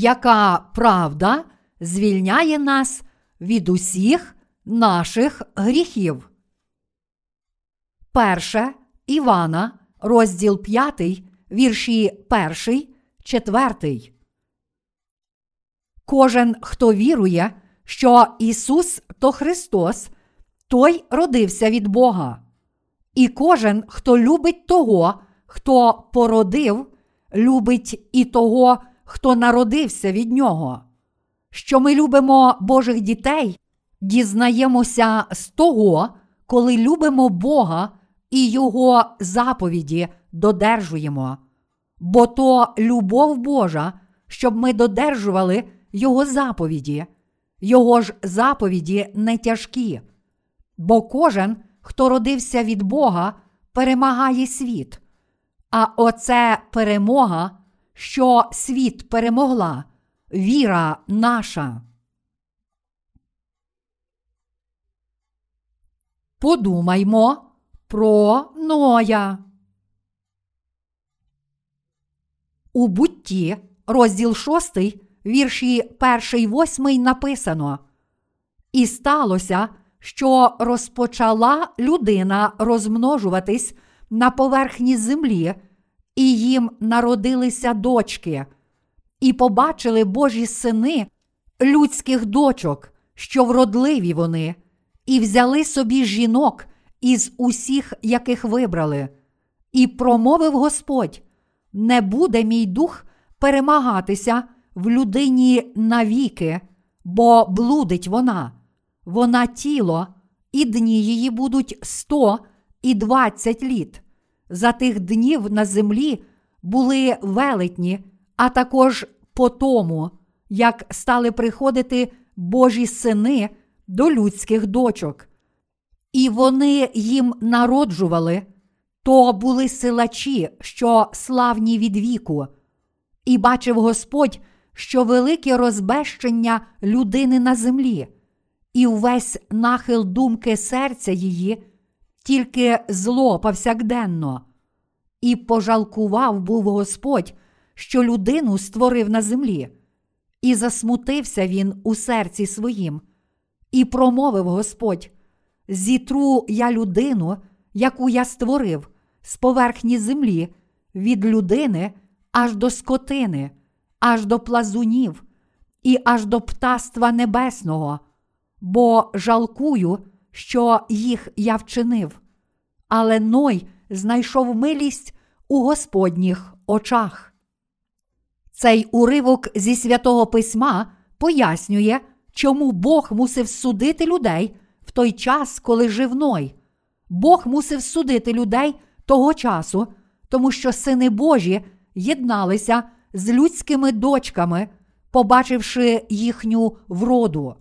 яка правда звільняє нас від усіх наших гріхів. Перше Івана, розділ 5, вірші 1, 4. Кожен, хто вірує, що Ісус то Христос, той родився від Бога. І кожен, хто любить того, хто породив, любить і того, хто народився від нього. Що ми любимо Божих дітей, дізнаємося з того, коли любимо Бога і Його заповіді додержуємо. Бо то любов Божа, щоб ми додержували Його заповіді, Його ж заповіді не тяжкі. Бо кожен, хто родився від Бога, перемагає світ. А оце перемога, що світ перемогла, віра наша. Подумаймо про Ноя. У бутті, розділ 6, вірші 1 8 написано. І сталося, що розпочала людина розмножуватись на поверхні землі, і їм народилися дочки, і побачили Божі сини людських дочок, що вродливі вони, і взяли собі жінок із усіх, яких вибрали, і промовив Господь: не буде мій дух перемагатися в людині навіки, бо блудить вона, вона тіло, і дні її будуть сто і двадцять літ. За тих днів на землі були велетні, а також по тому, як стали приходити Божі сини до людських дочок. І вони їм народжували, то були силачі, що славні від віку, і бачив Господь, що велике розбещення людини на землі, і увесь нахил думки серця її, тільки зло повсякденно. І пожалкував був Господь, що людину створив на землі, і засмутився він у серці своїм, і промовив Господь: Зітру я людину, яку я створив, з поверхні землі, від людини аж до скотини, аж до плазунів, і аж до птаства небесного, бо жалкую, що їх я вчинив. Але Ной знайшов милість у Господніх очах. Цей уривок зі святого письма пояснює, чому Бог мусив судити людей в той час, коли жив Ной. Бог мусив судити людей того часу, тому що сини Божі єдналися з людськими дочками, побачивши їхню вроду.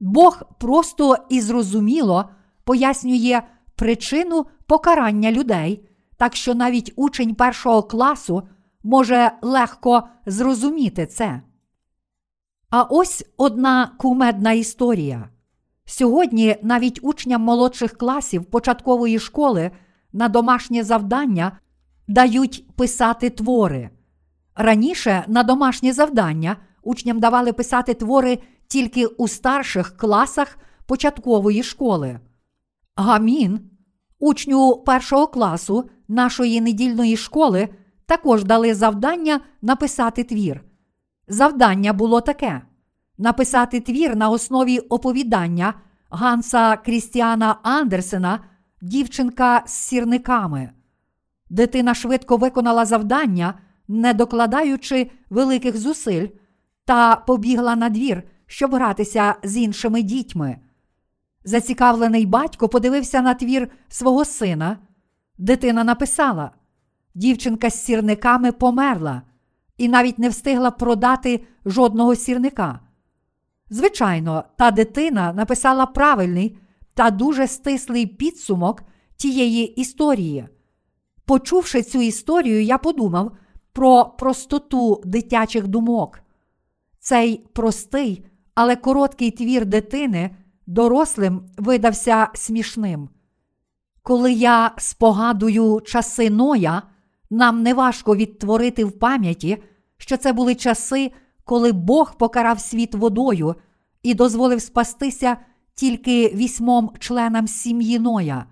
Бог просто і зрозуміло пояснює причину покарання людей, так що навіть учень першого класу може легко зрозуміти це. А ось одна кумедна історія. Сьогодні навіть учням молодших класів початкової школи на домашнє завдання дають писати твори. Раніше на домашнє завдання учням давали писати твори тільки у старших класах початкової школи. Гамін, учню першого класу нашої недільної школи, також дали завдання написати твір. Завдання було таке: написати твір на основі оповідання Ганса Крістіана Андерсена, дівчинка з сірниками. Дитина швидко виконала завдання, не докладаючи великих зусиль, та побігла на двір, щоб гратися з іншими дітьми. Зацікавлений батько подивився на твір свого сина. Дитина написала: дівчинка з сірниками померла і навіть не встигла продати жодного сірника. Звичайно, та дитина написала правильний та дуже стислий підсумок тієї історії. Почувши цю історію, я подумав про простоту дитячих думок. Цей простий, але короткий твір дитини дорослим видався смішним. Коли я спогадую часи Ноя, нам неважко відтворити в пам'яті, що це були часи, коли Бог покарав світ водою і дозволив спастися тільки вісьмом членам сім'ї Ноя.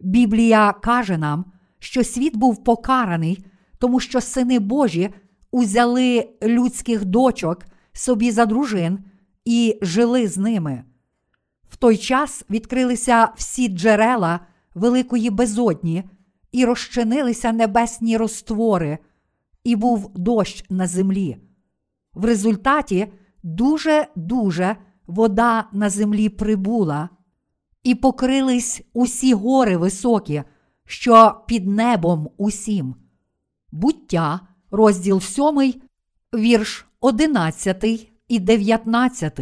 Біблія каже нам, що світ був покараний, тому що сини Божі узяли людських дочок собі за дружин і жили з ними. В той час відкрилися всі джерела великої безодні, і розчинилися небесні розтвори, і був дощ на землі. В результаті дуже-дуже вода на землі прибула, і покрились усі гори високі, що під небом усім. Буття, розділ 7, вірш 11 і 19.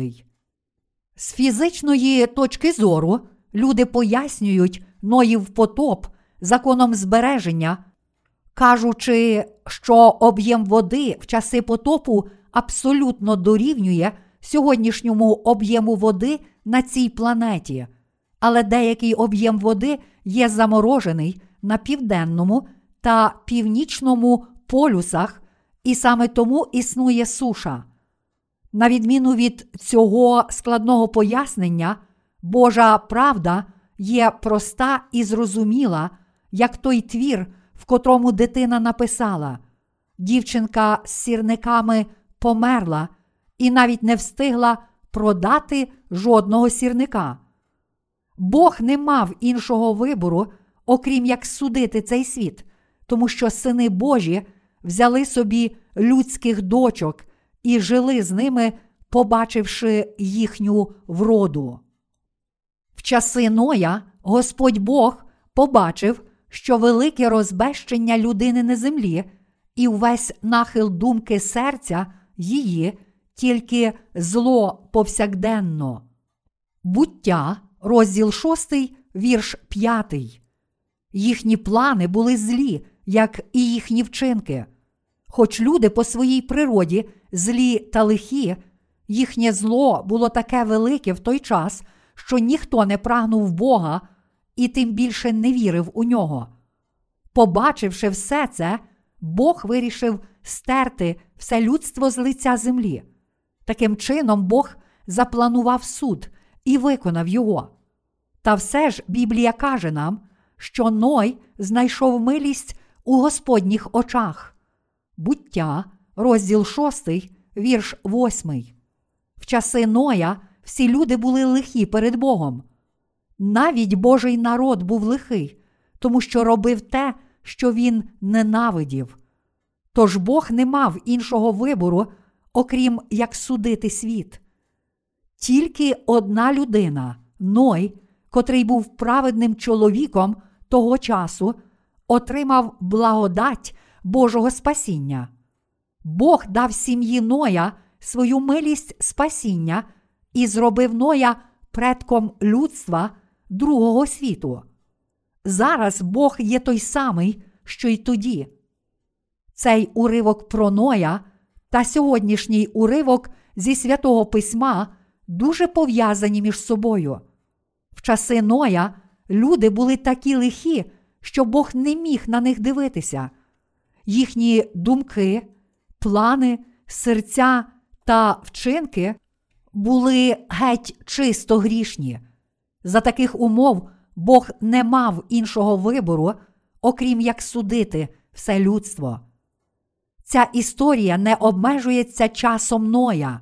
З фізичної точки зору люди пояснюють Ноїв потоп законом збереження, кажучи, що об'єм води в часи потопу абсолютно дорівнює сьогоднішньому об'єму води на цій планеті, але деякий об'єм води є заморожений на південному та північному полюсах, і саме тому існує суша. На відміну від цього складного пояснення, Божа правда є проста і зрозуміла, як той твір, в котрому дитина написала: дівчинка з сірниками померла і навіть не встигла продати жодного сірника. Бог не мав іншого вибору, окрім як судити цей світ, тому що сини Божі взяли собі людських дочок і жили з ними, побачивши їхню вроду. В часи Ноя Господь Бог побачив, що велике розбещення людини на землі і увесь нахил думки серця її тільки зло повсякденно. Буття, розділ 6, вірш 5. Їхні плани були злі, як і їхні вчинки. Хоч люди по своїй природі злі та лихі, їхнє зло було таке велике в той час, що ніхто не прагнув Бога і тим більше не вірив у нього. Побачивши все це, Бог вирішив стерти все людство з лиця землі. Таким чином, Бог запланував суд і виконав його. Та все ж Біблія каже нам, що Ной знайшов милість у Господніх очах. Буття, розділ 6, вірш 8. В часи Ноя всі люди були лихі перед Богом. Навіть Божий народ був лихий, тому що робив те, що він ненавидів. Тож Бог не мав іншого вибору, окрім як судити світ. Тільки одна людина, Ной, котрий був праведним чоловіком того часу, отримав благодать Божого спасіння. Бог дав сім'ї Ноя свою милість спасіння і зробив Ноя предком людства другого світу. Зараз Бог є той самий, що й тоді. Цей уривок про Ноя та сьогоднішній уривок зі святого письма дуже пов'язані між собою. В часи Ноя люди були такі лихі, що Бог не міг на них дивитися. Їхні думки, плани, серця та вчинки були геть чисто грішні. За таких умов Бог не мав іншого вибору, окрім як судити все людство. Ця історія не обмежується часом Ноя.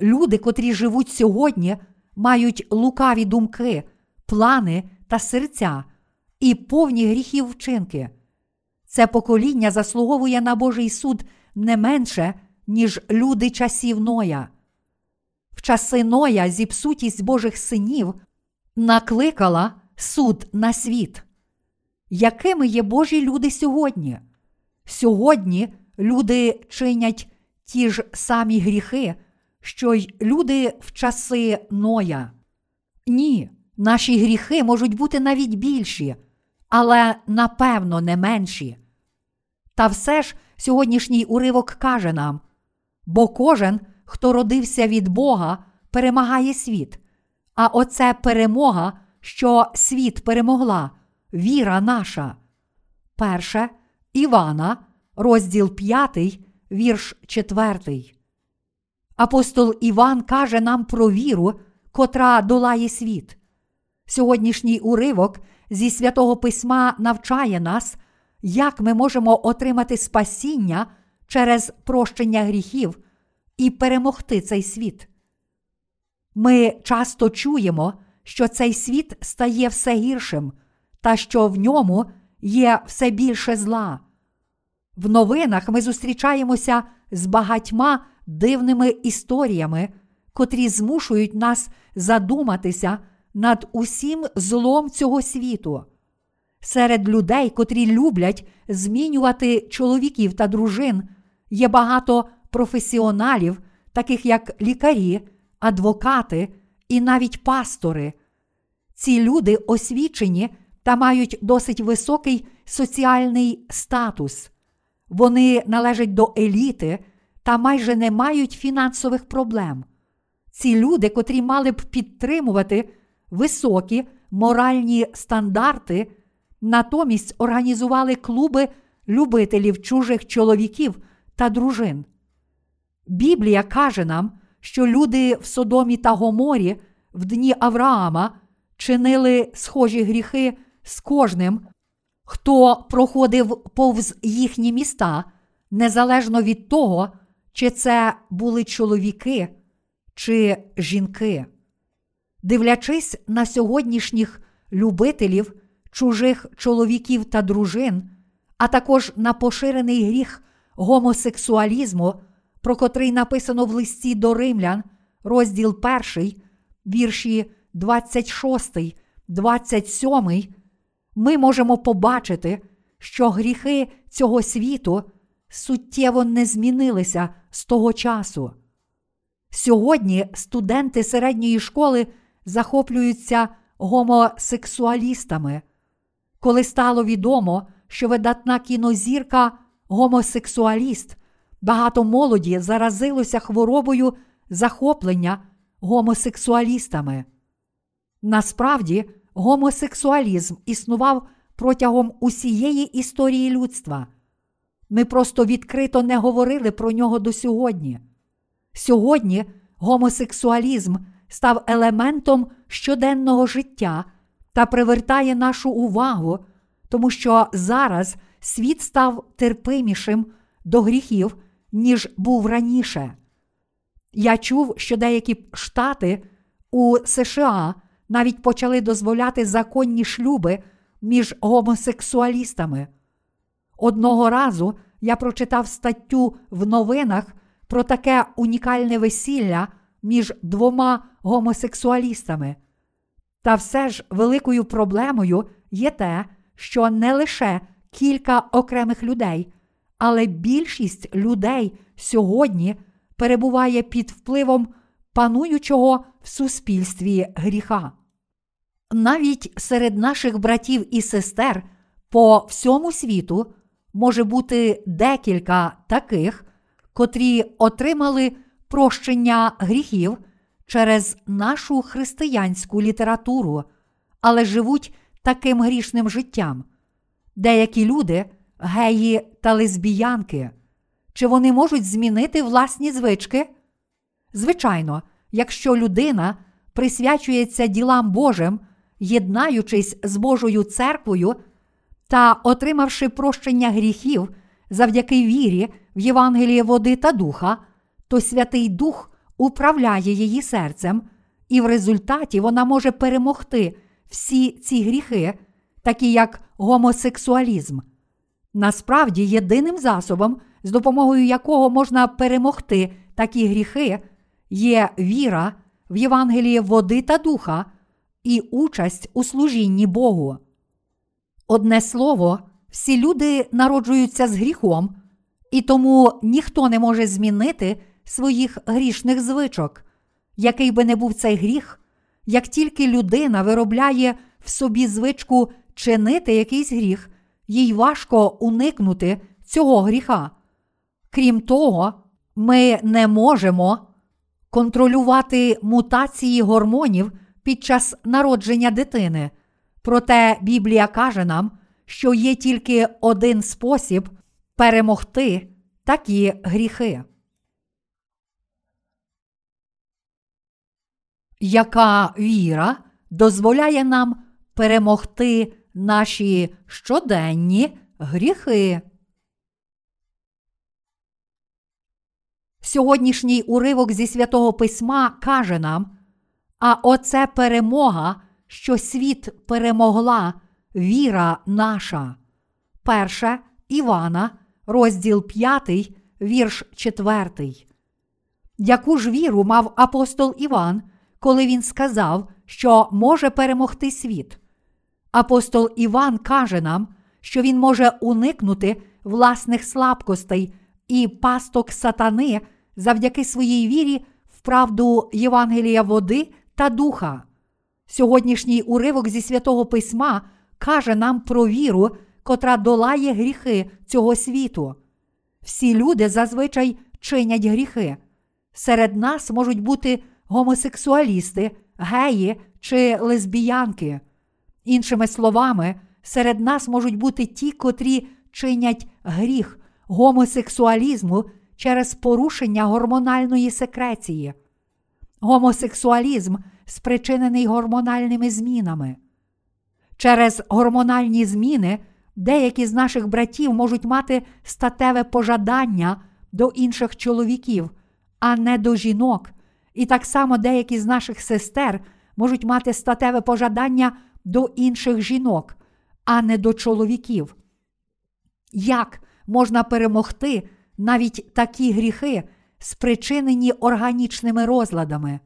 Люди, котрі живуть сьогодні, мають лукаві думки, плани та серця і повні гріхів вчинки. Це покоління заслуговує на Божий суд не менше, ніж люди часів Ноя. В часи Ноя зіпсутість Божих синів накликала суд на світ. Якими є Божі люди сьогодні? Сьогодні люди чинять ті ж самі гріхи, що й люди в часи Ноя. Ні, наші гріхи можуть бути навіть більші, але напевно не менші. Та все ж сьогоднішній уривок каже нам: бо кожен, хто родився від Бога, перемагає світ, а оце перемога, що світ перемогла, віра наша. Перше Івана, розділ 5, вірш 4. Апостол Іван каже нам про віру, котра долає світ. Сьогоднішній уривок зі святого письма навчає нас, як ми можемо отримати спасіння через прощення гріхів і перемогти цей світ. Ми часто чуємо, що цей світ стає все гіршим, та що в ньому є все більше зла. В новинах ми зустрічаємося з багатьма дивними історіями, котрі змушують нас задуматися над усім злом цього світу. Серед людей, котрі люблять змінювати чоловіків та дружин, є багато професіоналів, таких як лікарі, адвокати і навіть пастори. Ці люди освічені та мають досить високий соціальний статус. Вони належать до еліти та майже не мають фінансових проблем. Ці люди, котрі мали б підтримувати високі моральні стандарти, натомість організували клуби любителів чужих чоловіків та дружин. Біблія каже нам, що люди в Содомі та Гоморі в дні Авраама чинили схожі гріхи з кожним, хто проходив повз їхні міста, незалежно від того, чи це були чоловіки чи жінки. Дивлячись на сьогоднішніх любителів чужих чоловіків та дружин, а також на поширений гріх гомосексуалізму, про котрий написано в листі до римлян, розділ 1, вірші 26, 27, ми можемо побачити, що гріхи цього світу суттєво не змінилися з того часу. Сьогодні студенти середньої школи захоплюються гомосексуалістами. Коли стало відомо, що видатна кінозірка гомосексуаліст, багато молоді заразилося хворобою захоплення гомосексуалістами. Насправді, гомосексуалізм існував протягом усієї історії людства. Ми просто відкрито не говорили про нього до сьогодні. Сьогодні гомосексуалізм став елементом щоденного життя та привертає нашу увагу, тому що зараз світ став терпимішим до гріхів, ніж був раніше. Я чув, що деякі штати у США навіть почали дозволяти законні шлюби між гомосексуалістами. Одного разу я прочитав статтю в новинах про таке унікальне весілля між двома гомосексуалістами. Та все ж великою проблемою є те, що не лише кілька окремих людей, але більшість людей сьогодні перебуває під впливом пануючого в суспільстві гріха. Навіть серед наших братів і сестер по всьому світу може бути декілька таких, котрі отримали прощення гріхів через нашу християнську літературу, але живуть таким грішним життям. Деякі люди геї та лесбіянки. Чи вони можуть змінити власні звички? Звичайно, якщо людина присвячується ділам Божим, єднаючись з Божою церквою та отримавши прощення гріхів завдяки вірі в Євангеліє води та духа, то Святий Дух управляє її серцем, і в результаті вона може перемогти всі ці гріхи, такі як гомосексуалізм. Насправді, єдиним засобом, з допомогою якого можна перемогти такі гріхи, є віра в Євангеліє води та духа і участь у служінні Богу. Одне слово, всі люди народжуються з гріхом, і тому ніхто не може змінити своїх грішних звичок. Який би не був цей гріх, як тільки людина виробляє в собі звичку чинити якийсь гріх, їй важко уникнути цього гріха. Крім того, ми не можемо контролювати мутації гормонів під час народження дитини. Проте Біблія каже нам, що є тільки один спосіб перемогти такі гріхи. Яка віра дозволяє нам перемогти наші щоденні гріхи. Сьогоднішній уривок зі святого письма каже нам: а оце перемога, що світ перемогла, віра наша. Перше Івана, розділ 5, вірш 4. Яку ж віру мав апостол Іван, коли він сказав, що може перемогти світ? Апостол Іван каже нам, що він може уникнути власних слабкостей і пасток сатани завдяки своїй вірі в правду Євангелія води та духа. Сьогоднішній уривок зі святого письма каже нам про віру, котра долає гріхи цього світу. Всі люди зазвичай чинять гріхи. Серед нас можуть бути гомосексуалісти, геї чи лесбіянки. Іншими словами, серед нас можуть бути ті, котрі чинять гріх гомосексуалізму через порушення гормональної секреції. Гомосексуалізм спричинений гормональними змінами. Через гормональні зміни деякі з наших братів можуть мати статеве пожадання до інших чоловіків, а не до жінок. І так само деякі з наших сестер можуть мати статеве пожадання до інших жінок, а не до чоловіків. Як можна перемогти навіть такі гріхи, спричинені органічними розладами?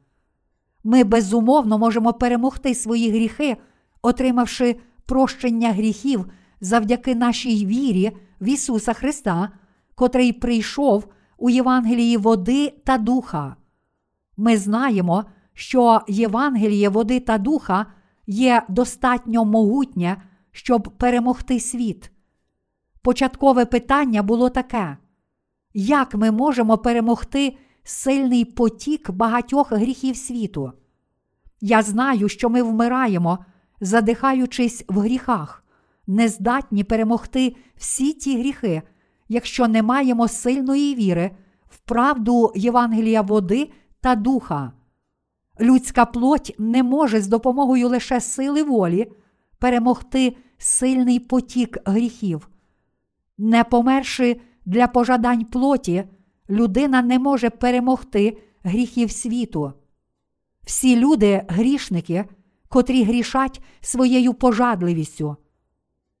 Ми безумовно можемо перемогти свої гріхи, отримавши прощення гріхів завдяки нашій вірі в Ісуса Христа, котрий прийшов у Євангелії води та духа. Ми знаємо, що Євангеліє води та духа є достатньо могутнє, щоб перемогти світ. Початкове питання було таке: як ми можемо перемогти сильний потік багатьох гріхів світу? Я знаю, що ми вмираємо, задихаючись в гріхах, не здатні перемогти всі ті гріхи, якщо не маємо сильної віри в правду Євангелія води та духа. Людська плоть не може з допомогою лише сили волі перемогти сильний потік гріхів. Не померши для пожадань плоті, людина не може перемогти гріхів світу. Всі люди грішники, котрі грішать своєю пожадливістю.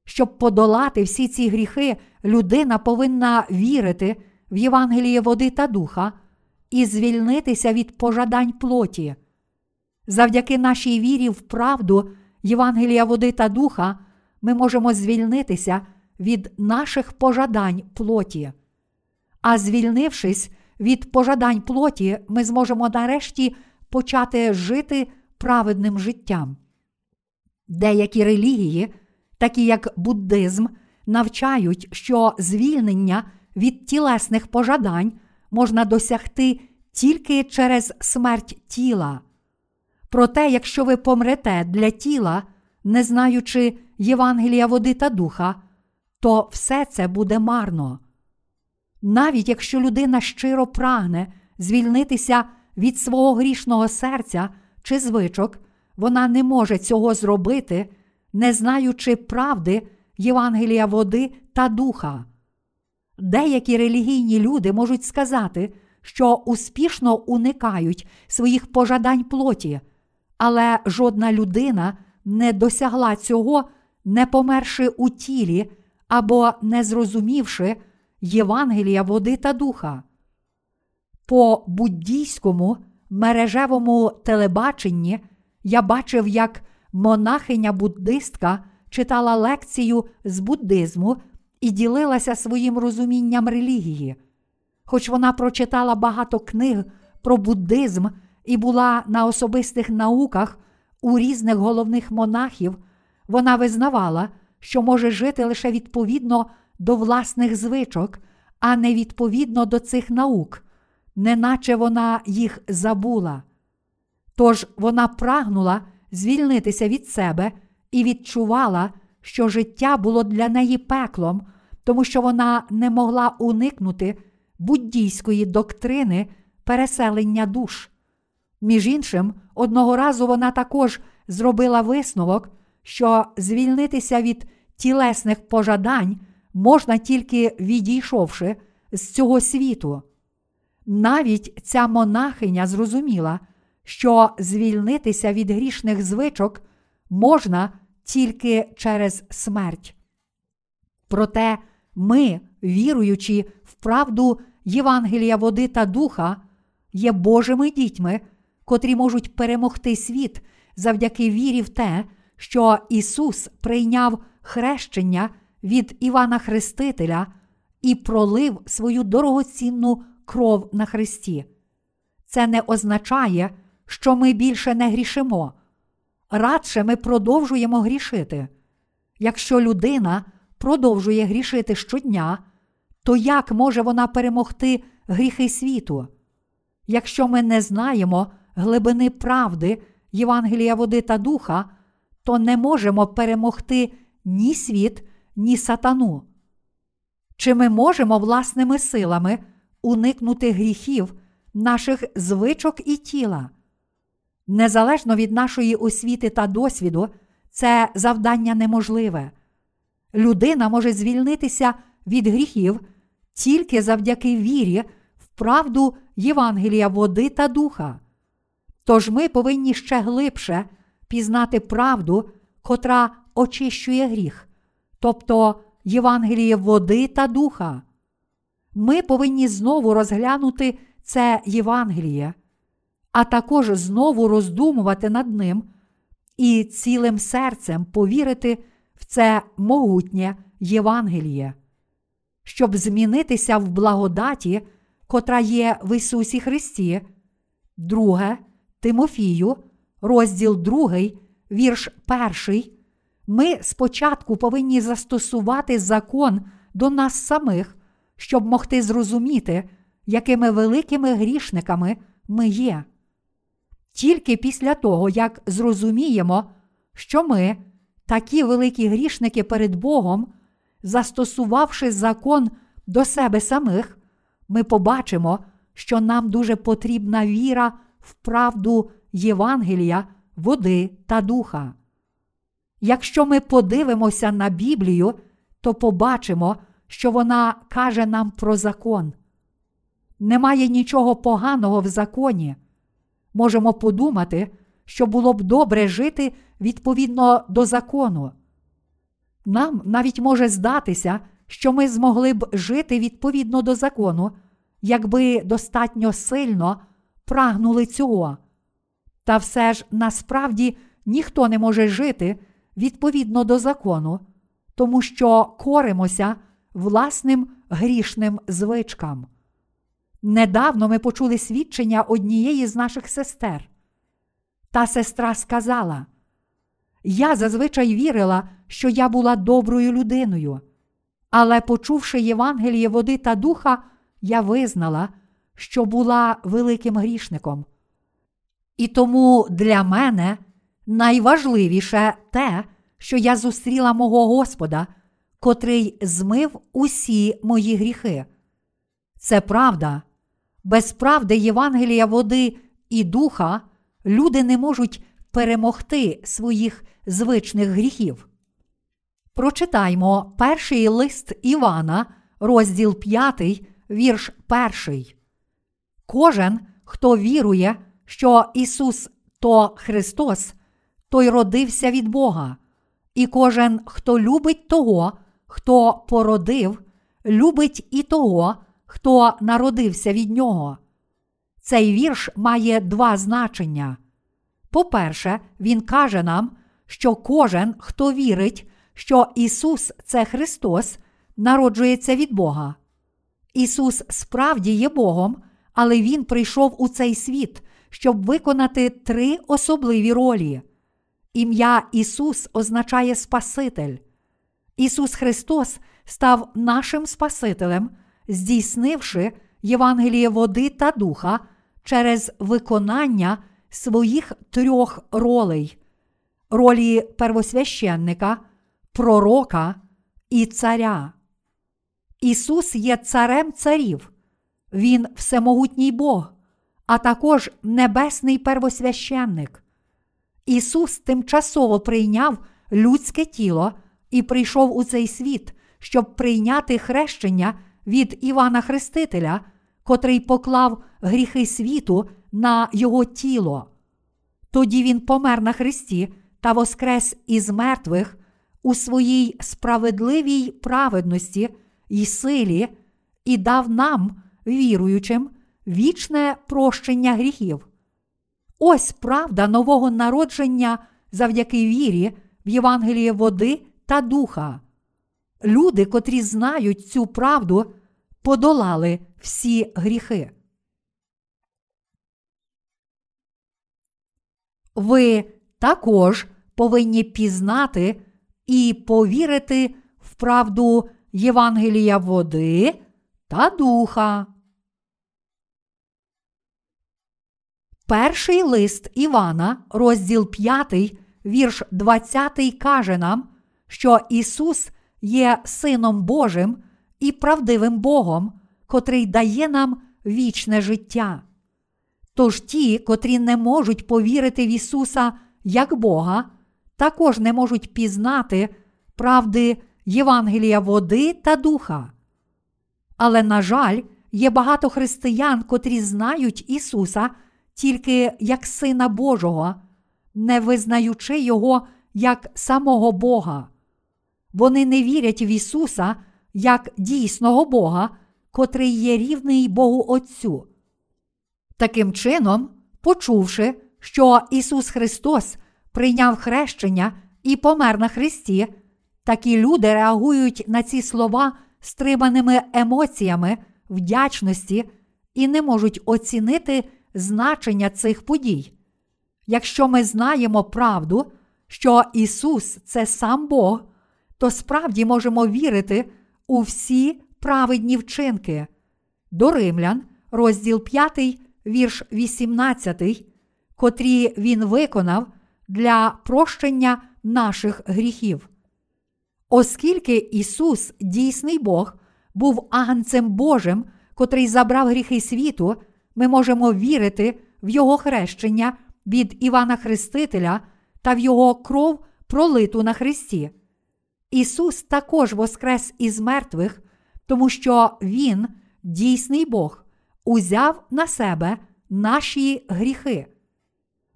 Щоб подолати всі ці гріхи, людина повинна вірити в Євангеліє води та духа і звільнитися від пожадань плоті. Завдяки нашій вірі в правду Євангелія води та духа ми можемо звільнитися від наших пожадань плоті. А звільнившись від пожадань плоті, ми зможемо нарешті почати жити праведним життям. Деякі релігії, такі як буддизм, навчають, що звільнення від тілесних пожадань можна досягти тільки через смерть тіла. Проте, якщо ви помрете для тіла, не знаючи Євангелія води та духа, то все це буде марно. Навіть якщо людина щиро прагне звільнитися від свого грішного серця чи звичок, вона не може цього зробити, не знаючи правди Євангелія води та духа. Деякі релігійні люди можуть сказати, що успішно уникають своїх пожадань плоті, але жодна людина не досягла цього, не померши у тілі або не зрозумівши Євангелія води та духа. По буддійському мережевому телебаченні я бачив, як монахиня буддистка читала лекцію з буддизму і ділилася своїм розумінням релігії. Хоч вона прочитала багато книг про буддизм і була на особистих науках у різних головних монахів, вона визнавала, що може жити лише відповідно до власних звичок, а не відповідно до цих наук, неначе вона їх забула. Тож вона прагнула звільнитися від себе і відчувала, що життя було для неї пеклом, тому що вона не могла уникнути буддійської доктрини переселення душ. Між іншим, одного разу вона також зробила висновок, що звільнитися від тілесних пожадань можна тільки відійшовши з цього світу. Навіть ця монахиня зрозуміла, що звільнитися від грішних звичок можна тільки через смерть. Проте ми, віруючи в правду Євангелія води та духа, є Божими дітьми, котрі можуть перемогти світ завдяки вірі в те, що Ісус прийняв хрещення від Івана Хрестителя і пролив свою дорогоцінну кров на Христі. Це не означає, що ми більше не грішимо. Радше ми продовжуємо грішити. Якщо людина продовжує грішити щодня, то як може вона перемогти гріхи світу? Якщо ми не знаємо глибини правди Євангелія води та духа, то не можемо перемогти ні світ, ні сатану. Чи ми можемо власними силами уникнути гріхів наших звичок і тіла? Незалежно від нашої освіти та досвіду, це завдання неможливе. Людина може звільнитися від гріхів тільки завдяки вірі в правду Євангелія води та духа. Тож ми повинні ще глибше пізнати правду, котра очищує гріх, тобто Євангеліє води та духа. Ми повинні знову розглянути це Євангеліє, а також знову роздумувати над ним і цілим серцем повірити в це могутнє Євангеліє, щоб змінитися в благодаті, котра є в Ісусі Христі. Друге Тимофію, розділ 2, вірш 1, ми спочатку повинні застосувати закон до нас самих, щоб могти зрозуміти, якими великими грішниками ми є. Тільки після того, як зрозуміємо, що ми, такі великі грішники перед Богом, застосувавши закон до себе самих, ми побачимо, що нам дуже потрібна віра в правду Євангелія, води та духа. Якщо ми подивимося на Біблію, то побачимо, що вона каже нам про закон. Немає нічого поганого в законі. Можемо подумати, що було б добре жити відповідно до закону. Нам навіть може здатися, що ми змогли б жити відповідно до закону, якби достатньо сильно прагнули цього. Та все ж насправді ніхто не може жити відповідно до закону, тому що коримося власним грішним звичкам. Недавно ми почули свідчення однієї з наших сестер. Та сестра сказала: Я зазвичай вірила, що я була доброю людиною, але, почувши Євангеліє води та духа, я визнала, що була великим грішником. І тому для мене найважливіше те, що я зустріла мого Господа, котрий змив усі мої гріхи. Це правда. Без правди Євангелія води і духа люди не можуть перемогти своїх звичних гріхів. Прочитаймо перший лист Івана, розділ 5, вірш 1. Кожен, хто вірує, що Ісус то Христос, той родився від Бога, і кожен, хто любить того, хто породив, любить і того, хто народився від нього. Цей вірш має два значення. По-перше, він каже нам, що кожен, хто вірить, що Ісус це Христос, народжується від Бога. Ісус справді є Богом, але Він прийшов у цей світ, щоб виконати три особливі ролі. Ім'я Ісус означає Спаситель. Ісус Христос став нашим Спасителем, здійснивши Євангеліє води та духа через виконання своїх трьох ролей ролі первосвященника, пророка і царя. Ісус є царем царів, Він всемогутній Бог, а також небесний первосвященник. Ісус тимчасово прийняв людське тіло і прийшов у цей світ, щоб прийняти хрещення від Івана Хрестителя, котрий поклав гріхи світу на його тіло. Тоді він помер на Христі та воскрес із мертвих у своїй справедливій праведності і силі і дав нам, віруючим, вічне прощення гріхів. Ось правда нового народження завдяки вірі в Євангеліє води та духа. Люди, котрі знають цю правду, подолали всі гріхи. Ви також повинні пізнати і повірити в правду Євангелія води та духа. Перший лист Івана, розділ 5, вірш 20, каже нам, що Ісус є Сином Божим і правдивим Богом, котрий дає нам вічне життя. Тож ті, котрі не можуть повірити в Ісуса як Бога, також не можуть пізнати правди Євангелія води та духа. Але, на жаль, є багато християн, котрі знають Ісуса тільки як Сина Божого, не визнаючи Його як самого Бога. Вони не вірять в Ісуса як дійсного Бога, котрий є рівний Богу Отцю. Таким чином, почувши, що Ісус Христос прийняв хрещення і помер на Христі, такі люди реагують на ці слова стриманими емоціями вдячності і не можуть оцінити значення цих подій. Якщо ми знаємо правду, що Ісус це сам Бог, то справді можемо вірити у всі праведні вчинки. До Римлян, розділ 5, вірш 18, котрі він виконав для прощення наших гріхів. Оскільки Ісус, дійсний Бог, був агнцем Божим, котрий забрав гріхи світу, ми можемо вірити в Його хрещення від Івана Хрестителя та в Його кров пролиту на Христі. Ісус також воскрес із мертвих, тому що Він, дійсний Бог, узяв на себе наші гріхи.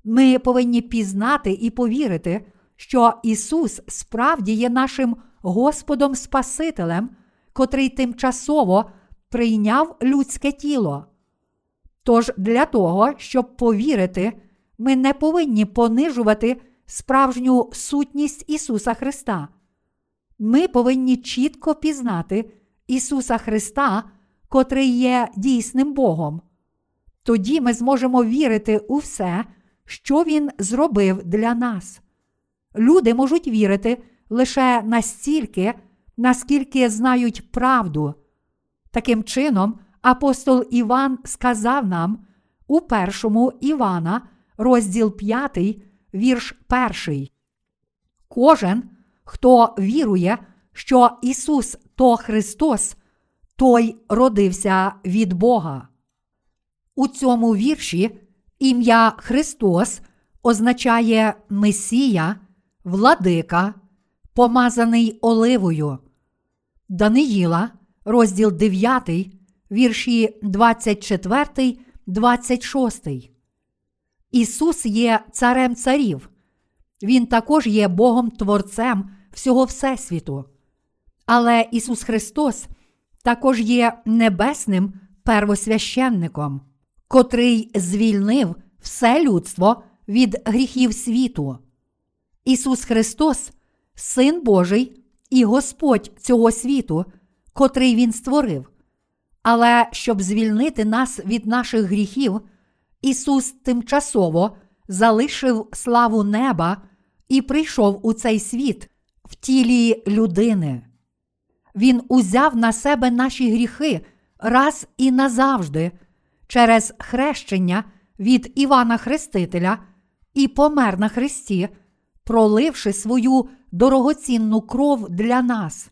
Ми повинні пізнати і повірити, що Ісус справді є нашим Господом Спасителем, котрий тимчасово прийняв людське тіло. Тож для того, щоб повірити, ми не повинні понижувати справжню сутність Ісуса Христа. Ми повинні чітко пізнати Ісуса Христа, котрий є дійсним Богом. Тоді ми зможемо вірити у все, що Він зробив для нас. Люди можуть вірити лише настільки, наскільки знають правду. Таким чином, апостол Іван сказав нам у першому Івана, розділ 5, вірш 1. Кожен, хто вірує, що Ісус то Христос, той родився від Бога. У цьому вірші ім'я Христос означає Месія, владика, помазаний оливою. Даниїла, розділ 9, вірші 24, 26. Ісус є царем царів. Він також є Богом Творцем всього Всесвіту. Але Ісус Христос також є небесним первосвященником, котрий звільнив все людство від гріхів світу. Ісус Христос, Син Божий і Господь цього світу, котрий Він створив. Але щоб звільнити нас від наших гріхів, Ісус тимчасово залишив славу неба і прийшов у цей світ в тілі людини. Він узяв на себе наші гріхи раз і назавжди через хрещення від Івана Хрестителя і помер на Христі, проливши свою дорогоцінну кров для нас.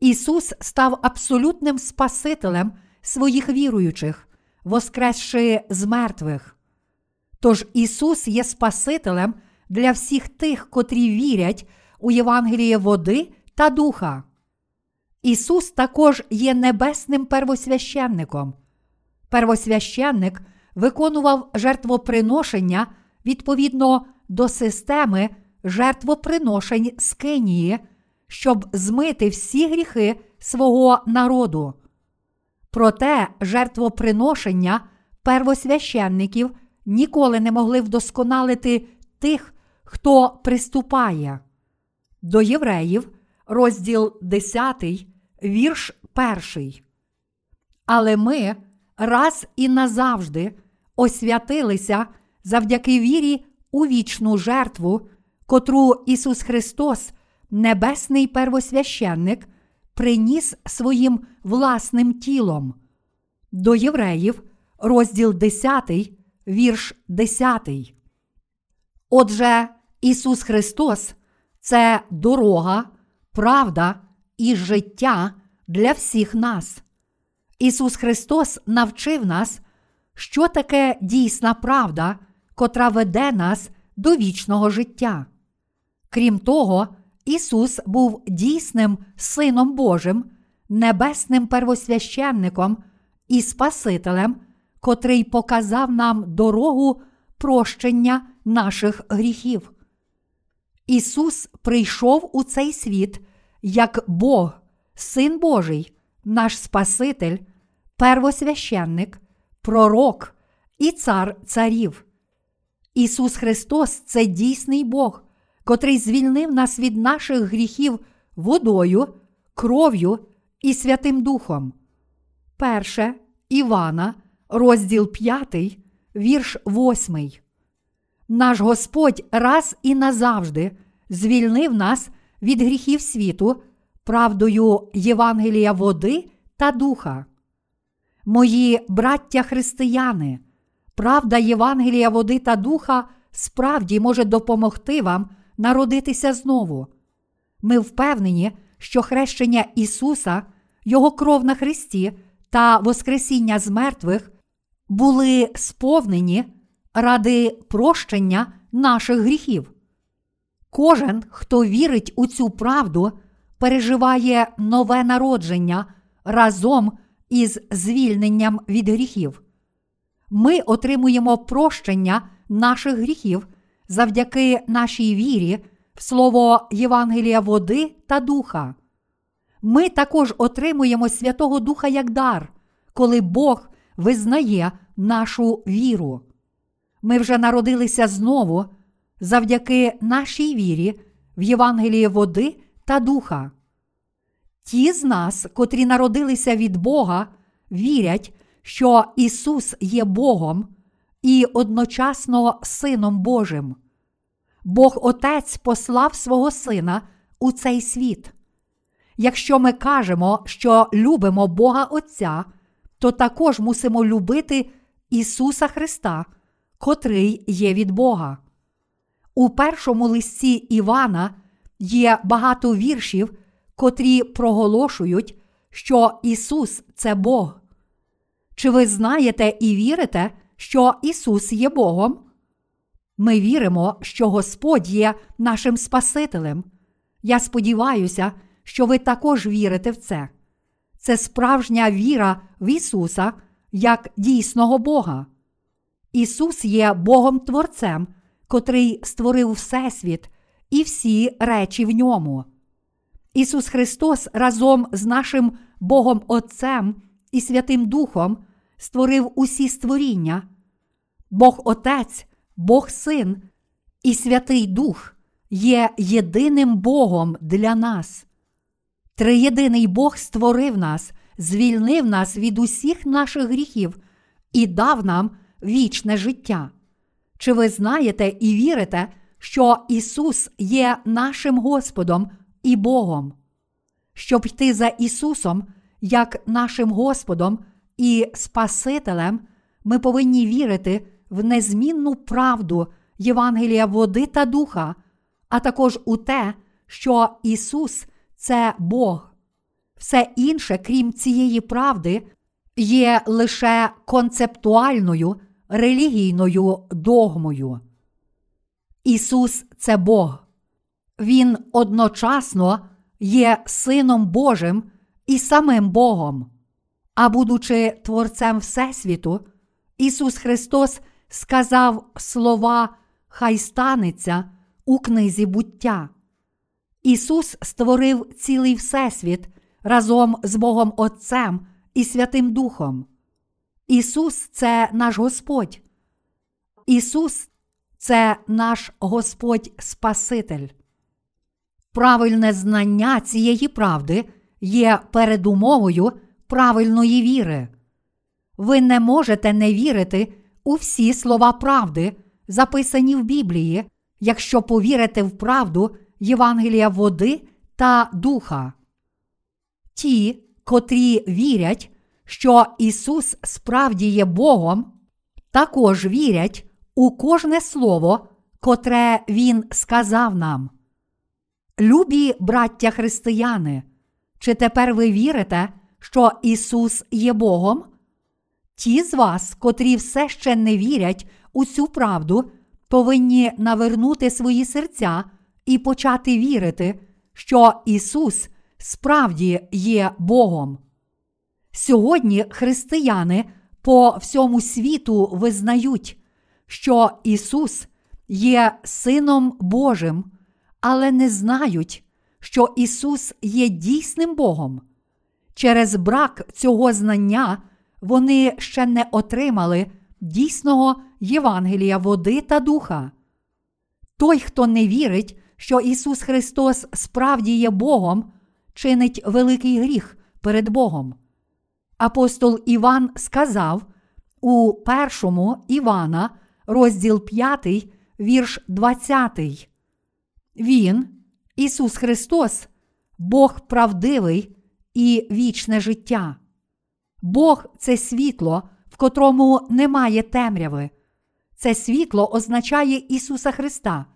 Ісус став абсолютним Спасителем своїх віруючих, воскресши з мертвих. Тож Ісус є Спасителем для всіх тих, котрі вірять у Євангеліє води та духа. Ісус також є небесним первосвященником. Первосвященник виконував жертвоприношення відповідно до системи жертвоприношень з Кенії, щоб змити всі гріхи свого народу. Проте жертвоприношення первосвященників ніколи не могли вдосконалити тих, хто приступає. До євреїв, розділ 10, вірш 1. Але ми раз і назавжди освятилися завдяки вірі у вічну жертву, котру Ісус Христос, небесний первосвященник, приніс своїм власним тілом. До євреїв, розділ 10, вірш 10. Отже, Ісус Христос це дорога, правда і життя для всіх нас. Ісус Христос навчив нас, що таке дійсна правда, котра веде нас до вічного життя. Крім того, Ісус був дійсним Сином Божим, небесним первосвященником і Спасителем, котрий показав нам дорогу прощення наших гріхів. Ісус прийшов у цей світ як Бог, Син Божий, наш Спаситель, первосвященник, пророк і цар царів. Ісус Христос це дійсний Бог, котрий звільнив нас від наших гріхів водою, кров'ю і Святим Духом. Перше Івана, розділ 5, вірш 8. Наш Господь раз і назавжди звільнив нас від гріхів світу, правдою Євангелія води та духа. Мої браття християни, правда Євангелія води та духа справді може допомогти вам народитися знову. Ми впевнені, що хрещення Ісуса, Його кров на Христі та Воскресіння з мертвих були сповнені ради прощення наших гріхів. Кожен, хто вірить у цю правду, переживає нове народження разом із звільненням від гріхів. Ми отримуємо прощення наших гріхів завдяки нашій вірі в слово Євангелія води та духа. Ми також отримуємо Святого Духа як дар, коли Бог визнає нашу віру. Ми вже народилися знову завдяки нашій вірі в Євангеліє води та духа. Ті з нас, котрі народилися від Бога, вірять, що Ісус є Богом і одночасно Сином Божим. Бог Отець послав свого Сина у цей світ. Якщо ми кажемо, що любимо Бога Отця, то також мусимо любити Ісуса Христа, котрий є від Бога. У першому листі Івана є багато віршів, котрі проголошують, що Ісус це Бог. Чи ви знаєте і вірите, що Ісус є Богом? Ми віримо, що Господь є нашим Спасителем. Я сподіваюся, що ви також вірите в це. Це справжня віра в Ісуса як дійсного Бога. Ісус є Богом Творцем, котрий створив Всесвіт і всі речі в ньому. Ісус Христос разом з нашим Богом Отцем і Святим Духом створив усі створіння. Бог Отець, Бог Син і Святий Дух є єдиним Богом для нас. Триєдиний Бог створив нас, звільнив нас від усіх наших гріхів і дав нам вічне життя. Чи ви знаєте і вірите, що Ісус є нашим Господом і Богом? Щоб йти за Ісусом, як нашим Господом і Спасителем, ми повинні вірити в незмінну правду Євангелія води та духа, а також у те, що Ісус це Бог. Все інше, крім цієї правди, є лише концептуальною релігійною догмою. Ісус це Бог. Він одночасно є Сином Божим і самим Богом. А будучи Творцем Всесвіту, Ісус Христос сказав слова Хай станеться у книзі буття. Ісус створив цілий Всесвіт разом з Богом Отцем і Святим Духом. Ісус це наш Господь. Ісус це наш Господь Спаситель. Правильне знання цієї правди є передумовою правильної віри. Ви не можете не вірити у всі слова правди, записані в Біблії, якщо повірите в правду Євангелія води та духа. Ті, котрі вірять, що Ісус справді є Богом, також вірять у кожне слово, котре Він сказав нам. Любі браття християни, чи тепер ви вірите, що Ісус є Богом? Ті з вас, котрі все ще не вірять у цю правду, повинні навернути свої серця і почати вірити, що Ісус справді є Богом. Сьогодні християни по всьому світу визнають, що Ісус є Сином Божим, але не знають, що Ісус є дійсним Богом. Через брак цього знання вони ще не отримали дійсного Євангелія води та духа. Той, хто не вірить, що Ісус Христос справді є Богом, чинить великий гріх перед Богом. Апостол Іван сказав у першому Івана, розділ 5, вірш 20. Він, Ісус Христос, Бог правдивий і вічне життя. Бог це світло, в котрому немає темряви. Це світло означає Ісуса Христа.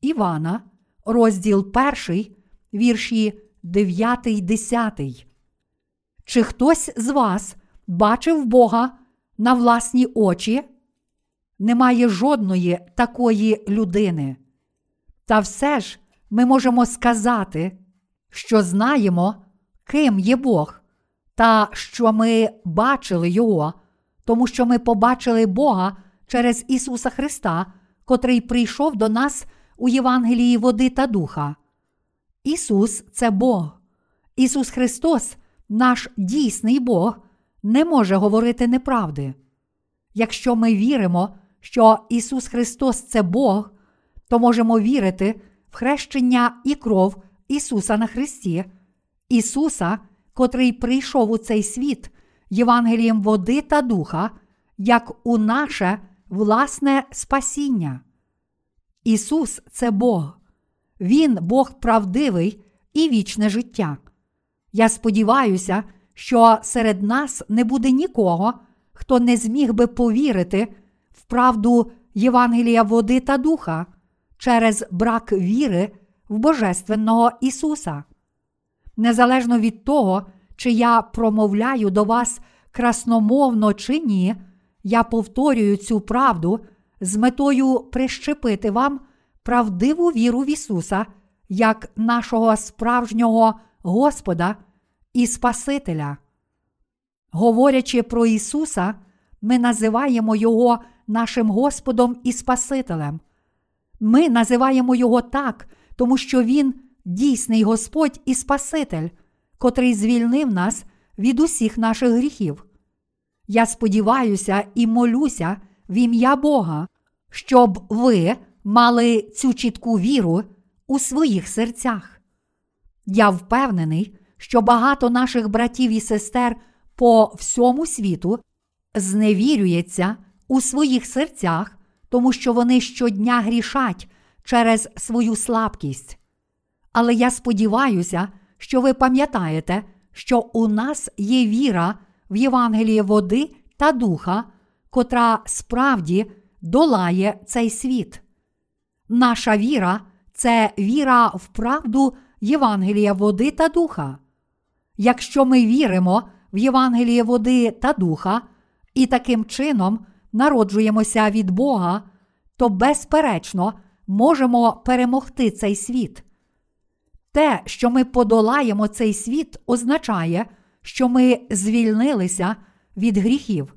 Івана, розділ 1, вірші 9, 10. Чи хтось з вас бачив Бога на власні очі? Немає жодної такої людини. Та все ж ми можемо сказати, що знаємо, ким є Бог, та що ми бачили Його, тому що ми побачили Бога через Ісуса Христа, котрий прийшов до нас у Євангелії води та духа. Ісус це Бог. Ісус Христос, наш дійсний Бог, не може говорити неправди. Якщо ми віримо, що Ісус Христос це Бог, то можемо вірити в хрещення і кров Ісуса на Христі, Ісуса, котрий прийшов у цей світ Євангелієм води та духа, як у наше власне спасіння. Ісус це Бог, Він Бог правдивий і вічне життя. Я сподіваюся, що серед нас не буде нікого, хто не зміг би повірити в правду Євангелія води та духа через брак віри в Божественного Ісуса. Незалежно від того, чи я промовляю до вас красномовно чи ні, я повторюю цю правду з метою прищепити вам правдиву віру в Ісуса як нашого справжнього Господа і Спасителя. Говорячи про Ісуса, ми називаємо Його нашим Господом і Спасителем. Ми називаємо Його так, тому що Він дійсний Господь і Спаситель, котрий звільнив нас від усіх наших гріхів. Я сподіваюся і молюся в ім'я Бога, щоб ви мали цю чітку віру у своїх серцях. Я впевнений, що багато наших братів і сестер по всьому світу зневірюється у своїх серцях, тому що вони щодня грішать через свою слабкість. Але я сподіваюся, що ви пам'ятаєте, що у нас є віра в Євангеліє води та духа, котра справді долає цей світ. Наша віра це віра в правду Євангелія води та духа. Якщо ми віримо в Євангелії води та духа, і таким чином народжуємося від Бога, то безперечно можемо перемогти цей світ. Те, що ми подолаємо цей світ, означає, що ми звільнилися від гріхів.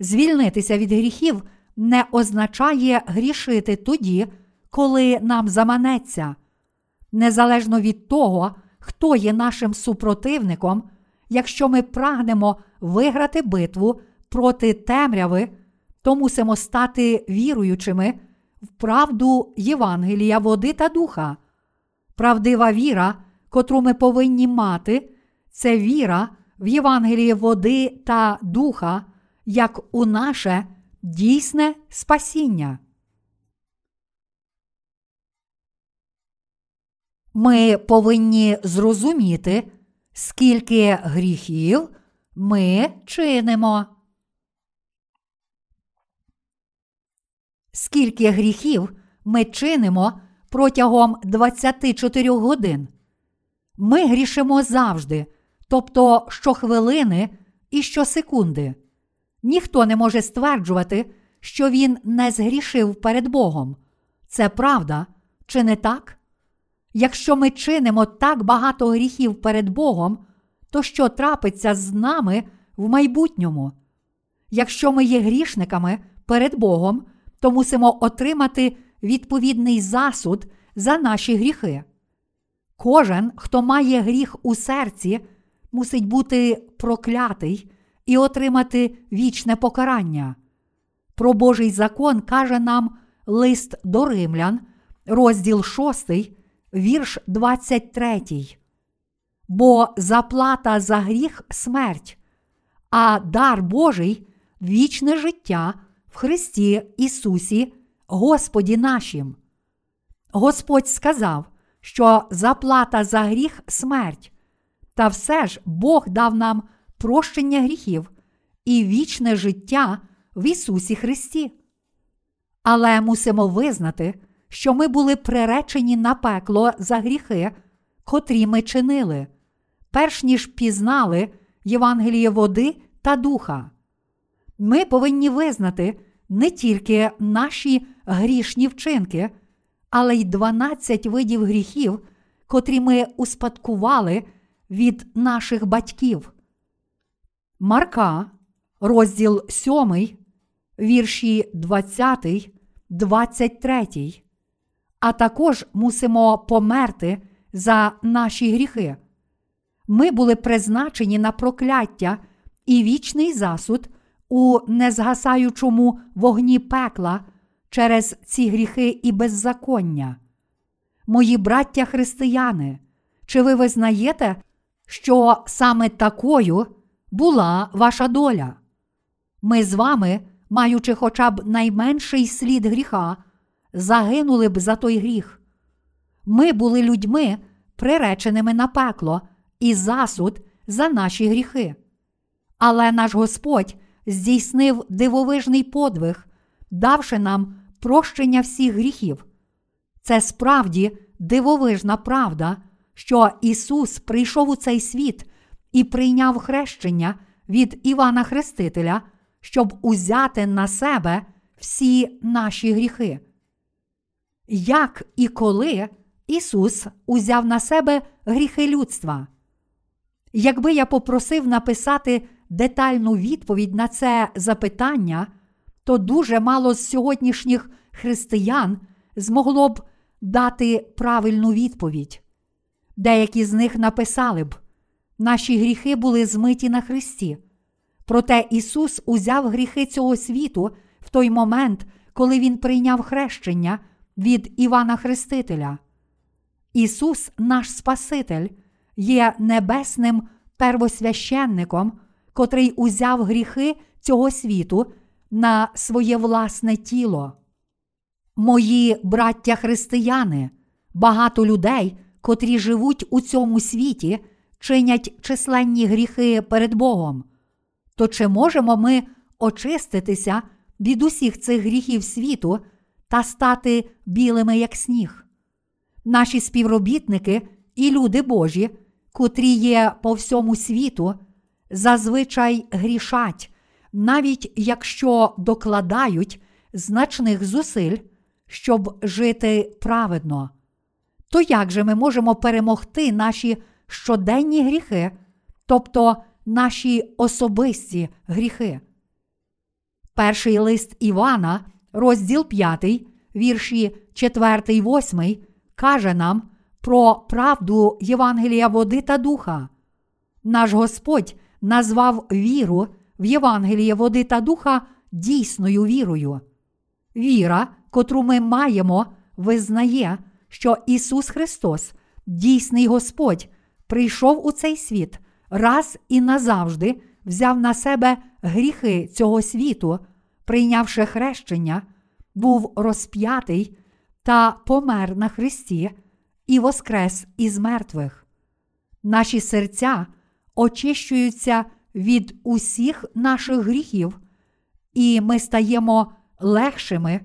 Звільнитися від гріхів не означає грішити тоді, коли нам заманеться. Незалежно від того, хто є нашим супротивником, якщо ми прагнемо виграти битву проти темряви, то мусимо стати віруючими в правду Євангелія, води та духа. Правдива віра, котру ми повинні мати, це віра в Євангелії води та духа, як у наше дійсне спасіння. Ми повинні зрозуміти, скільки гріхів ми чинимо. Скільки гріхів ми чинимо протягом 24 годин. Ми грішимо завжди, тобто щохвилини і щосекунди. Ніхто не може стверджувати, що він не згрішив перед Богом. Це правда, чи не так? Якщо ми чинимо так багато гріхів перед Богом, то що трапиться з нами в майбутньому? Якщо ми є грішниками перед Богом, то мусимо отримати відповідний засуд за наші гріхи. Кожен, хто має гріх у серці, мусить бути проклятий і отримати вічне покарання. Про Божий закон каже нам лист до римлян, розділ 6, вірш 23. Бо заплата за гріх смерть, а дар Божий вічне життя в Христі Ісусі, Господі нашим. Господь сказав, що заплата за гріх смерть, та все ж Бог дав нам прощення гріхів і вічне життя в Ісусі Христі. Але мусимо визнати, що ми були приречені на пекло за гріхи, котрі ми чинили, перш ніж пізнали Євангеліє води та духа. Ми повинні визнати не тільки наші грішні вчинки, але й 12 видів гріхів, котрі ми успадкували від наших батьків. Марка, розділ 7, вірші 20, 23. А також мусимо померти за наші гріхи. Ми були призначені на прокляття і вічний засуд у незгасаючому вогні пекла через ці гріхи і беззаконня. Мої браття християни, чи ви визнаєте, що саме такою була ваша доля? Ми з вами, маючи хоча б найменший слід гріха, загинули б за той гріх. Ми були людьми, приреченими на пекло і засуд за наші гріхи. Але наш Господь здійснив дивовижний подвиг, давши нам прощення всіх гріхів. Це справді дивовижна правда, що Ісус прийшов у цей світ і прийняв хрещення від Івана Хрестителя, щоб узяти на себе всі наші гріхи. Як і коли Ісус узяв на себе гріхи людства? Якби я попросив написати детальну відповідь на це запитання, то дуже мало з сьогоднішніх християн змогло б дати правильну відповідь. Деякі з них написали б: наші гріхи були змиті на Христі. Проте Ісус узяв гріхи цього світу в той момент, коли Він прийняв хрещення від Івана Хрестителя. Ісус, наш Спаситель, є небесним первосвященником, котрий узяв гріхи цього світу на своє власне тіло. Мої браття християни, багато людей, котрі живуть у цьому світі, чинять численні гріхи перед Богом. То чи можемо ми очиститися від усіх цих гріхів світу та стати білими, як сніг? Наші співробітники і люди Божі, котрі є по всьому світу, зазвичай грішать, навіть якщо докладають значних зусиль, щоб жити праведно. То як же ми можемо перемогти наші щоденні гріхи, тобто наші особисті гріхи? Перший лист Івана, розділ 5, вірші 4, 8, каже нам про правду Євангелія води та духа. Наш Господь назвав віру в Євангеліє води та духа дійсною вірою. Віра, котру ми маємо, визнає, що Ісус Христос, дійсний Господь, прийшов у цей світ, раз і назавжди взяв на себе гріхи цього світу, прийнявши хрещення, був розп'ятий та помер на Христі і воскрес із мертвих. Наші серця очищуються від усіх наших гріхів, і ми стаємо легшими,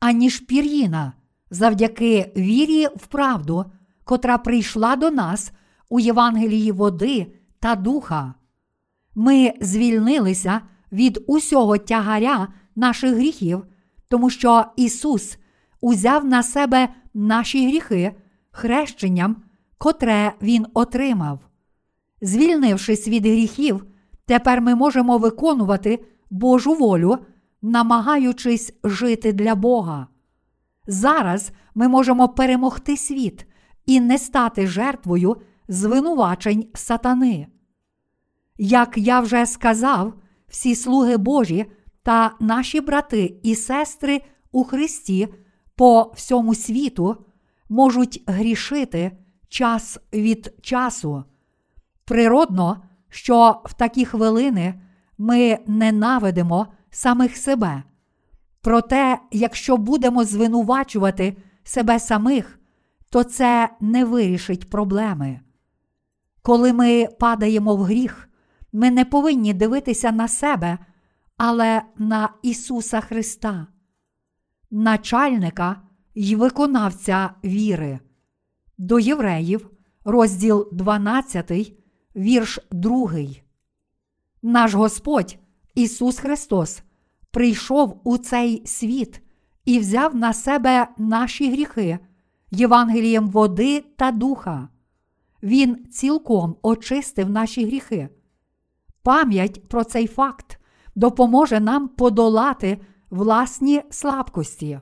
аніж пір'їна, завдяки вірі в правду, котра прийшла до нас у Євангелії води та духа. Ми звільнилися від усього тягаря наших гріхів, тому що Ісус узяв на себе наші гріхи хрещенням, котре Він отримав. Звільнившись від гріхів, тепер ми можемо виконувати Божу волю, намагаючись жити для Бога. Зараз ми можемо перемогти світ і не стати жертвою звинувачень сатани. Як я вже сказав, всі слуги Божі та наші брати і сестри у Христі по всьому світу можуть грішити час від часу. Природно, що в такі хвилини ми ненавидимо самих себе. Проте, якщо будемо звинувачувати себе самих, то це не вирішить проблеми. Коли ми падаємо в гріх, ми не повинні дивитися на себе, але на Ісуса Христа, начальника й виконавця віри. До євреїв, розділ 12, вірш 2. Наш Господь Ісус Христос прийшов у цей світ і взяв на себе наші гріхи Євангелієм води та духа. Він цілком очистив наші гріхи. Пам'ять про цей факт допоможе нам подолати власні слабкості.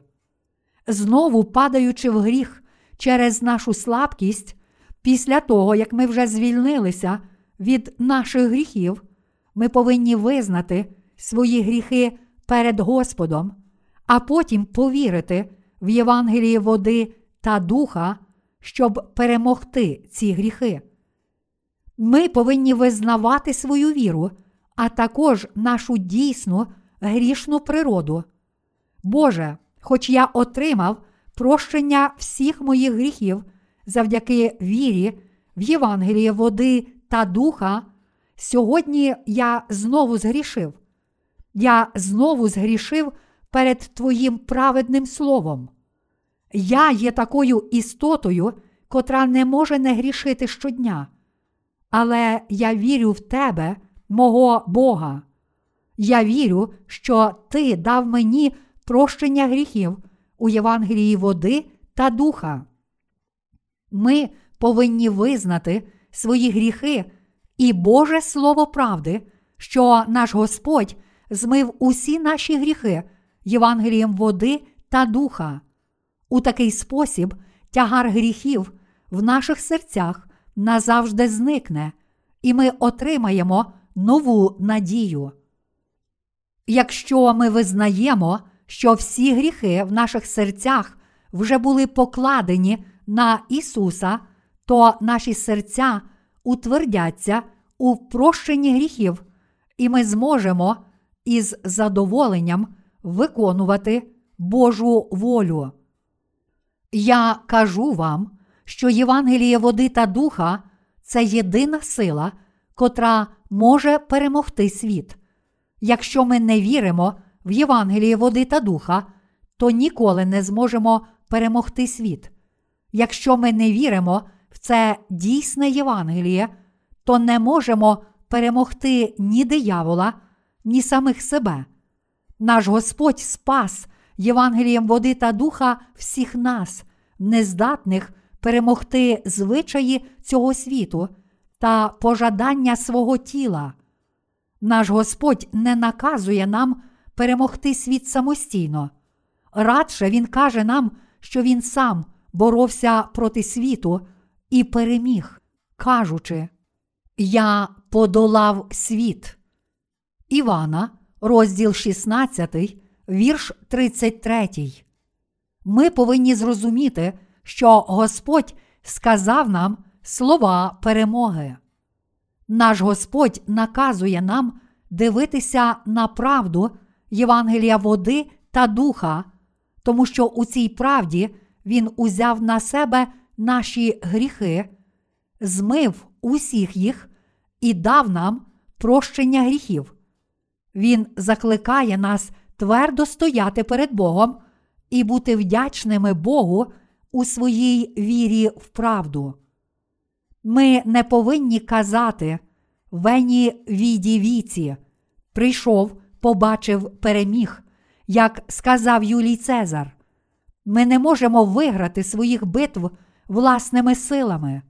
Знову падаючи в гріх через нашу слабкість, після того, як ми вже звільнилися від наших гріхів, ми повинні визнати свої гріхи перед Господом, а потім повірити в Євангелії води та духа, щоб перемогти ці гріхи. Ми повинні визнавати свою віру, а також нашу дійсну грішну природу. Боже, хоч я отримав прощення всіх моїх гріхів завдяки вірі в Євангеліє води та духа, сьогодні я знову згрішив. Я знову згрішив перед Твоїм праведним словом. Я є такою істотою, котра не може не грішити щодня. Але я вірю в Тебе, мого Бога. Я вірю, що Ти дав мені прощення гріхів у Євангелії води та духа. Ми повинні визнати свої гріхи і Боже Слово правди, що наш Господь змив усі наші гріхи Євангелієм води та духа. У такий спосіб тягар гріхів в наших серцях назавжди зникне, і ми отримаємо нову надію. Якщо ми визнаємо, що всі гріхи в наших серцях вже були покладені на Ісуса, то наші серця утвердяться у прощенні гріхів, і ми зможемо із задоволенням виконувати Божу волю. Я кажу вам, що Євангеліє води та духа це єдина сила, котра може перемогти світ. Якщо ми не віримо в Євангеліє води та духа, то ніколи не зможемо перемогти світ. Якщо ми не віримо в це дійсне Євангеліє, то не можемо перемогти ні диявола, ні самих себе. Наш Господь спас Євангелієм води та духа всіх нас, нездатних перемогти звичаї цього світу та пожадання свого тіла. Наш Господь не наказує нам перемогти світ самостійно. Радше Він каже нам, що Він сам боровся проти світу і переміг, кажучи: Я подолав світ. Івана, розділ 16, вірш 33. Ми повинні зрозуміти, що Господь сказав нам слова перемоги. Наш Господь наказує нам дивитися на правду Євангелія води та духа, тому що у цій правді Він узяв на себе наші гріхи, змив усіх їх і дав нам прощення гріхів. Він закликає нас твердо стояти перед Богом і бути вдячними Богу у своїй вірі в правду. Ми не повинні казати Вені віді віці, прийшов, побачив, переміг, як сказав Юлій Цезар. Ми не можемо виграти своїх битв власними силами.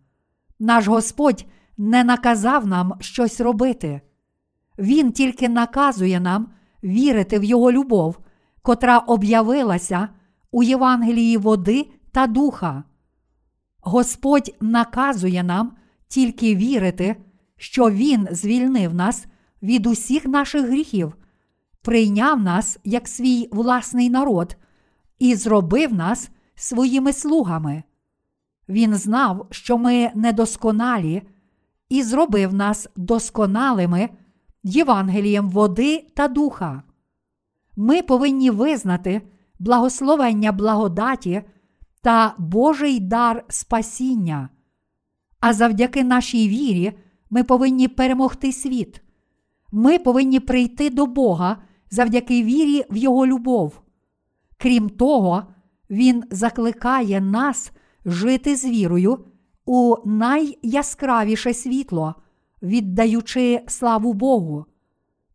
Наш Господь не наказав нам щось робити. Він тільки наказує нам вірити в Його любов, котра об'явилася у Євангелії води та духа. Господь наказує нам тільки вірити, що Він звільнив нас від усіх наших гріхів, прийняв нас як свій власний народ і зробив нас своїми слугами. Він знав, що ми недосконалі, і зробив нас досконалими Євангелієм води та духа. Ми повинні визнати благословення благодаті та Божий дар спасіння. А завдяки нашій вірі ми повинні перемогти світ. Ми повинні прийти до Бога завдяки вірі в Його любов. Крім того, Він закликає нас жити з вірою у найяскравіше світло, віддаючи славу Богу.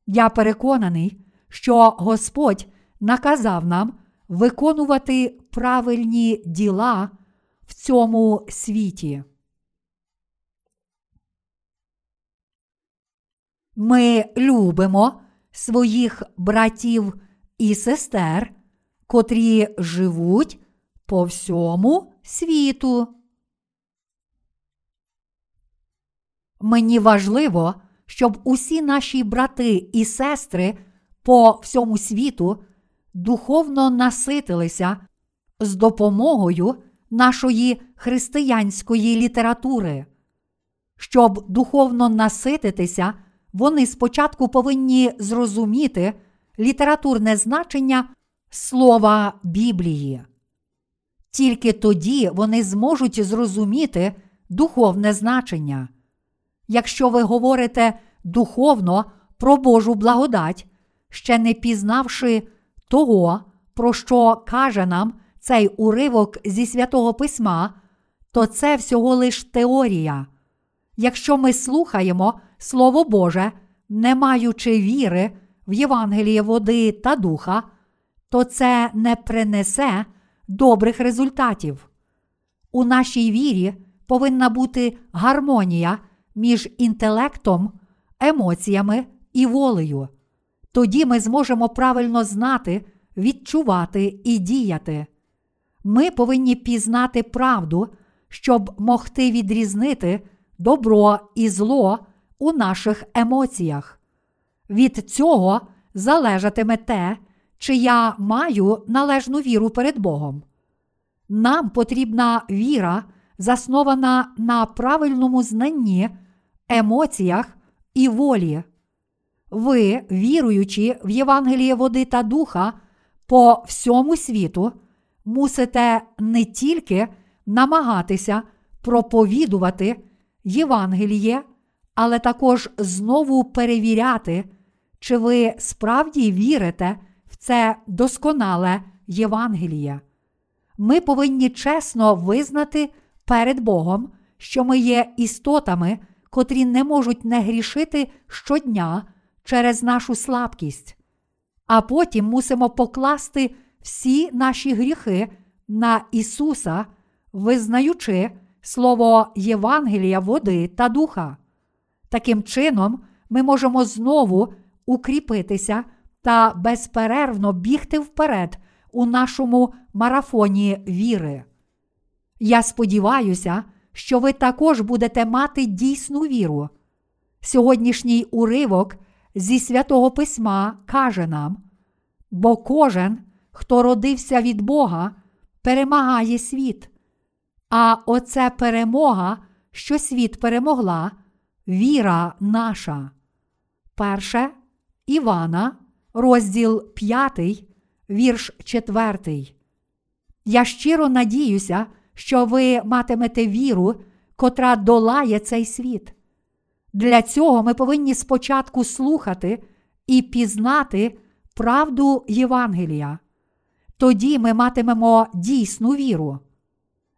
Я переконаний, що Господь наказав нам виконувати правильні діла в цьому світі. Ми любимо своїх братів і сестер, котрі живуть по всьому світу. Мені важливо, щоб усі наші брати і сестри по всьому світу духовно наситилися з допомогою нашої християнської літератури. Щоб духовно насититися, вони спочатку повинні зрозуміти літературне значення слова Біблії. Тільки тоді вони зможуть зрозуміти духовне значення. Якщо ви говорите духовно про Божу благодать, ще не пізнавши того, про що каже нам цей уривок зі святого письма, то це всього лиш теорія. Якщо ми слухаємо Слово Боже, не маючи віри в Євангеліє води та духа, то це не принесе добрих результатів. У нашій вірі повинна бути гармонія між інтелектом, емоціями і волею. Тоді ми зможемо правильно знати, відчувати і діяти. Ми повинні пізнати правду, щоб могти відрізнити добро і зло у наших емоціях. Від цього залежатиме те, чи я маю належну віру перед Богом. Нам потрібна віра, заснована на правильному знанні, емоціях і волі. Ви, віруючи в Євангеліє води та духа по всьому світу, мусите не тільки намагатися проповідувати Євангеліє, але також знову перевіряти, чи ви справді вірите в це досконале Євангеліє. Ми повинні чесно визнати перед Богом, що ми є істотами, котрі не можуть не грішити щодня через нашу слабкість, а потім мусимо покласти всі наші гріхи на Ісуса, визнаючи слово Євангелія, води та духа. Таким чином, ми можемо знову укріпитися та безперервно бігти вперед у нашому марафоні віри. Я сподіваюся, що ви також будете мати дійсну віру. Сьогоднішній уривок зі святого Письма каже нам: бо кожен, хто родився від Бога, перемагає світ. А оце перемога, що світ перемогла, віра наша. Перше Івана, розділ 5, вірш 4. Я щиро надіюся, що ви матимете віру, котра долає цей світ. Для цього ми повинні спочатку слухати і пізнати правду Євангелія. Тоді ми матимемо дійсну віру.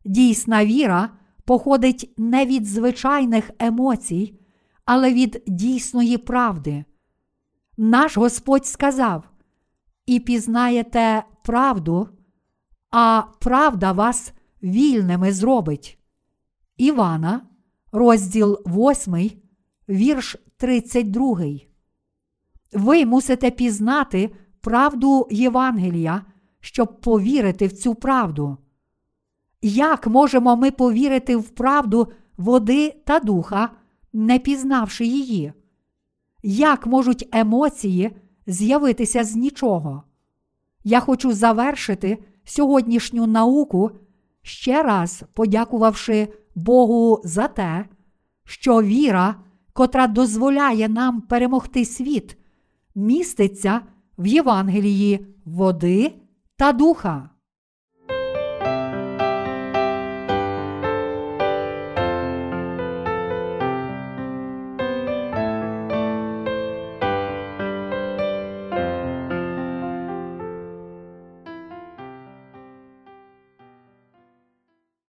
Дійсна віра походить не від звичайних емоцій, але від дійсної правди. Наш Господь сказав: І пізнаєте правду, а правда вас вільними зробить. Івана, розділ 8, вірш 32. Ви мусите пізнати правду Євангелія, щоб повірити в цю правду. Як можемо ми повірити в правду води та духа, не пізнавши її? Як можуть емоції з'явитися з нічого? Я хочу завершити сьогоднішню науку, ще раз подякувавши Богу за те, що віра, котра дозволяє нам перемогти світ, міститься в Євангелії води та духа.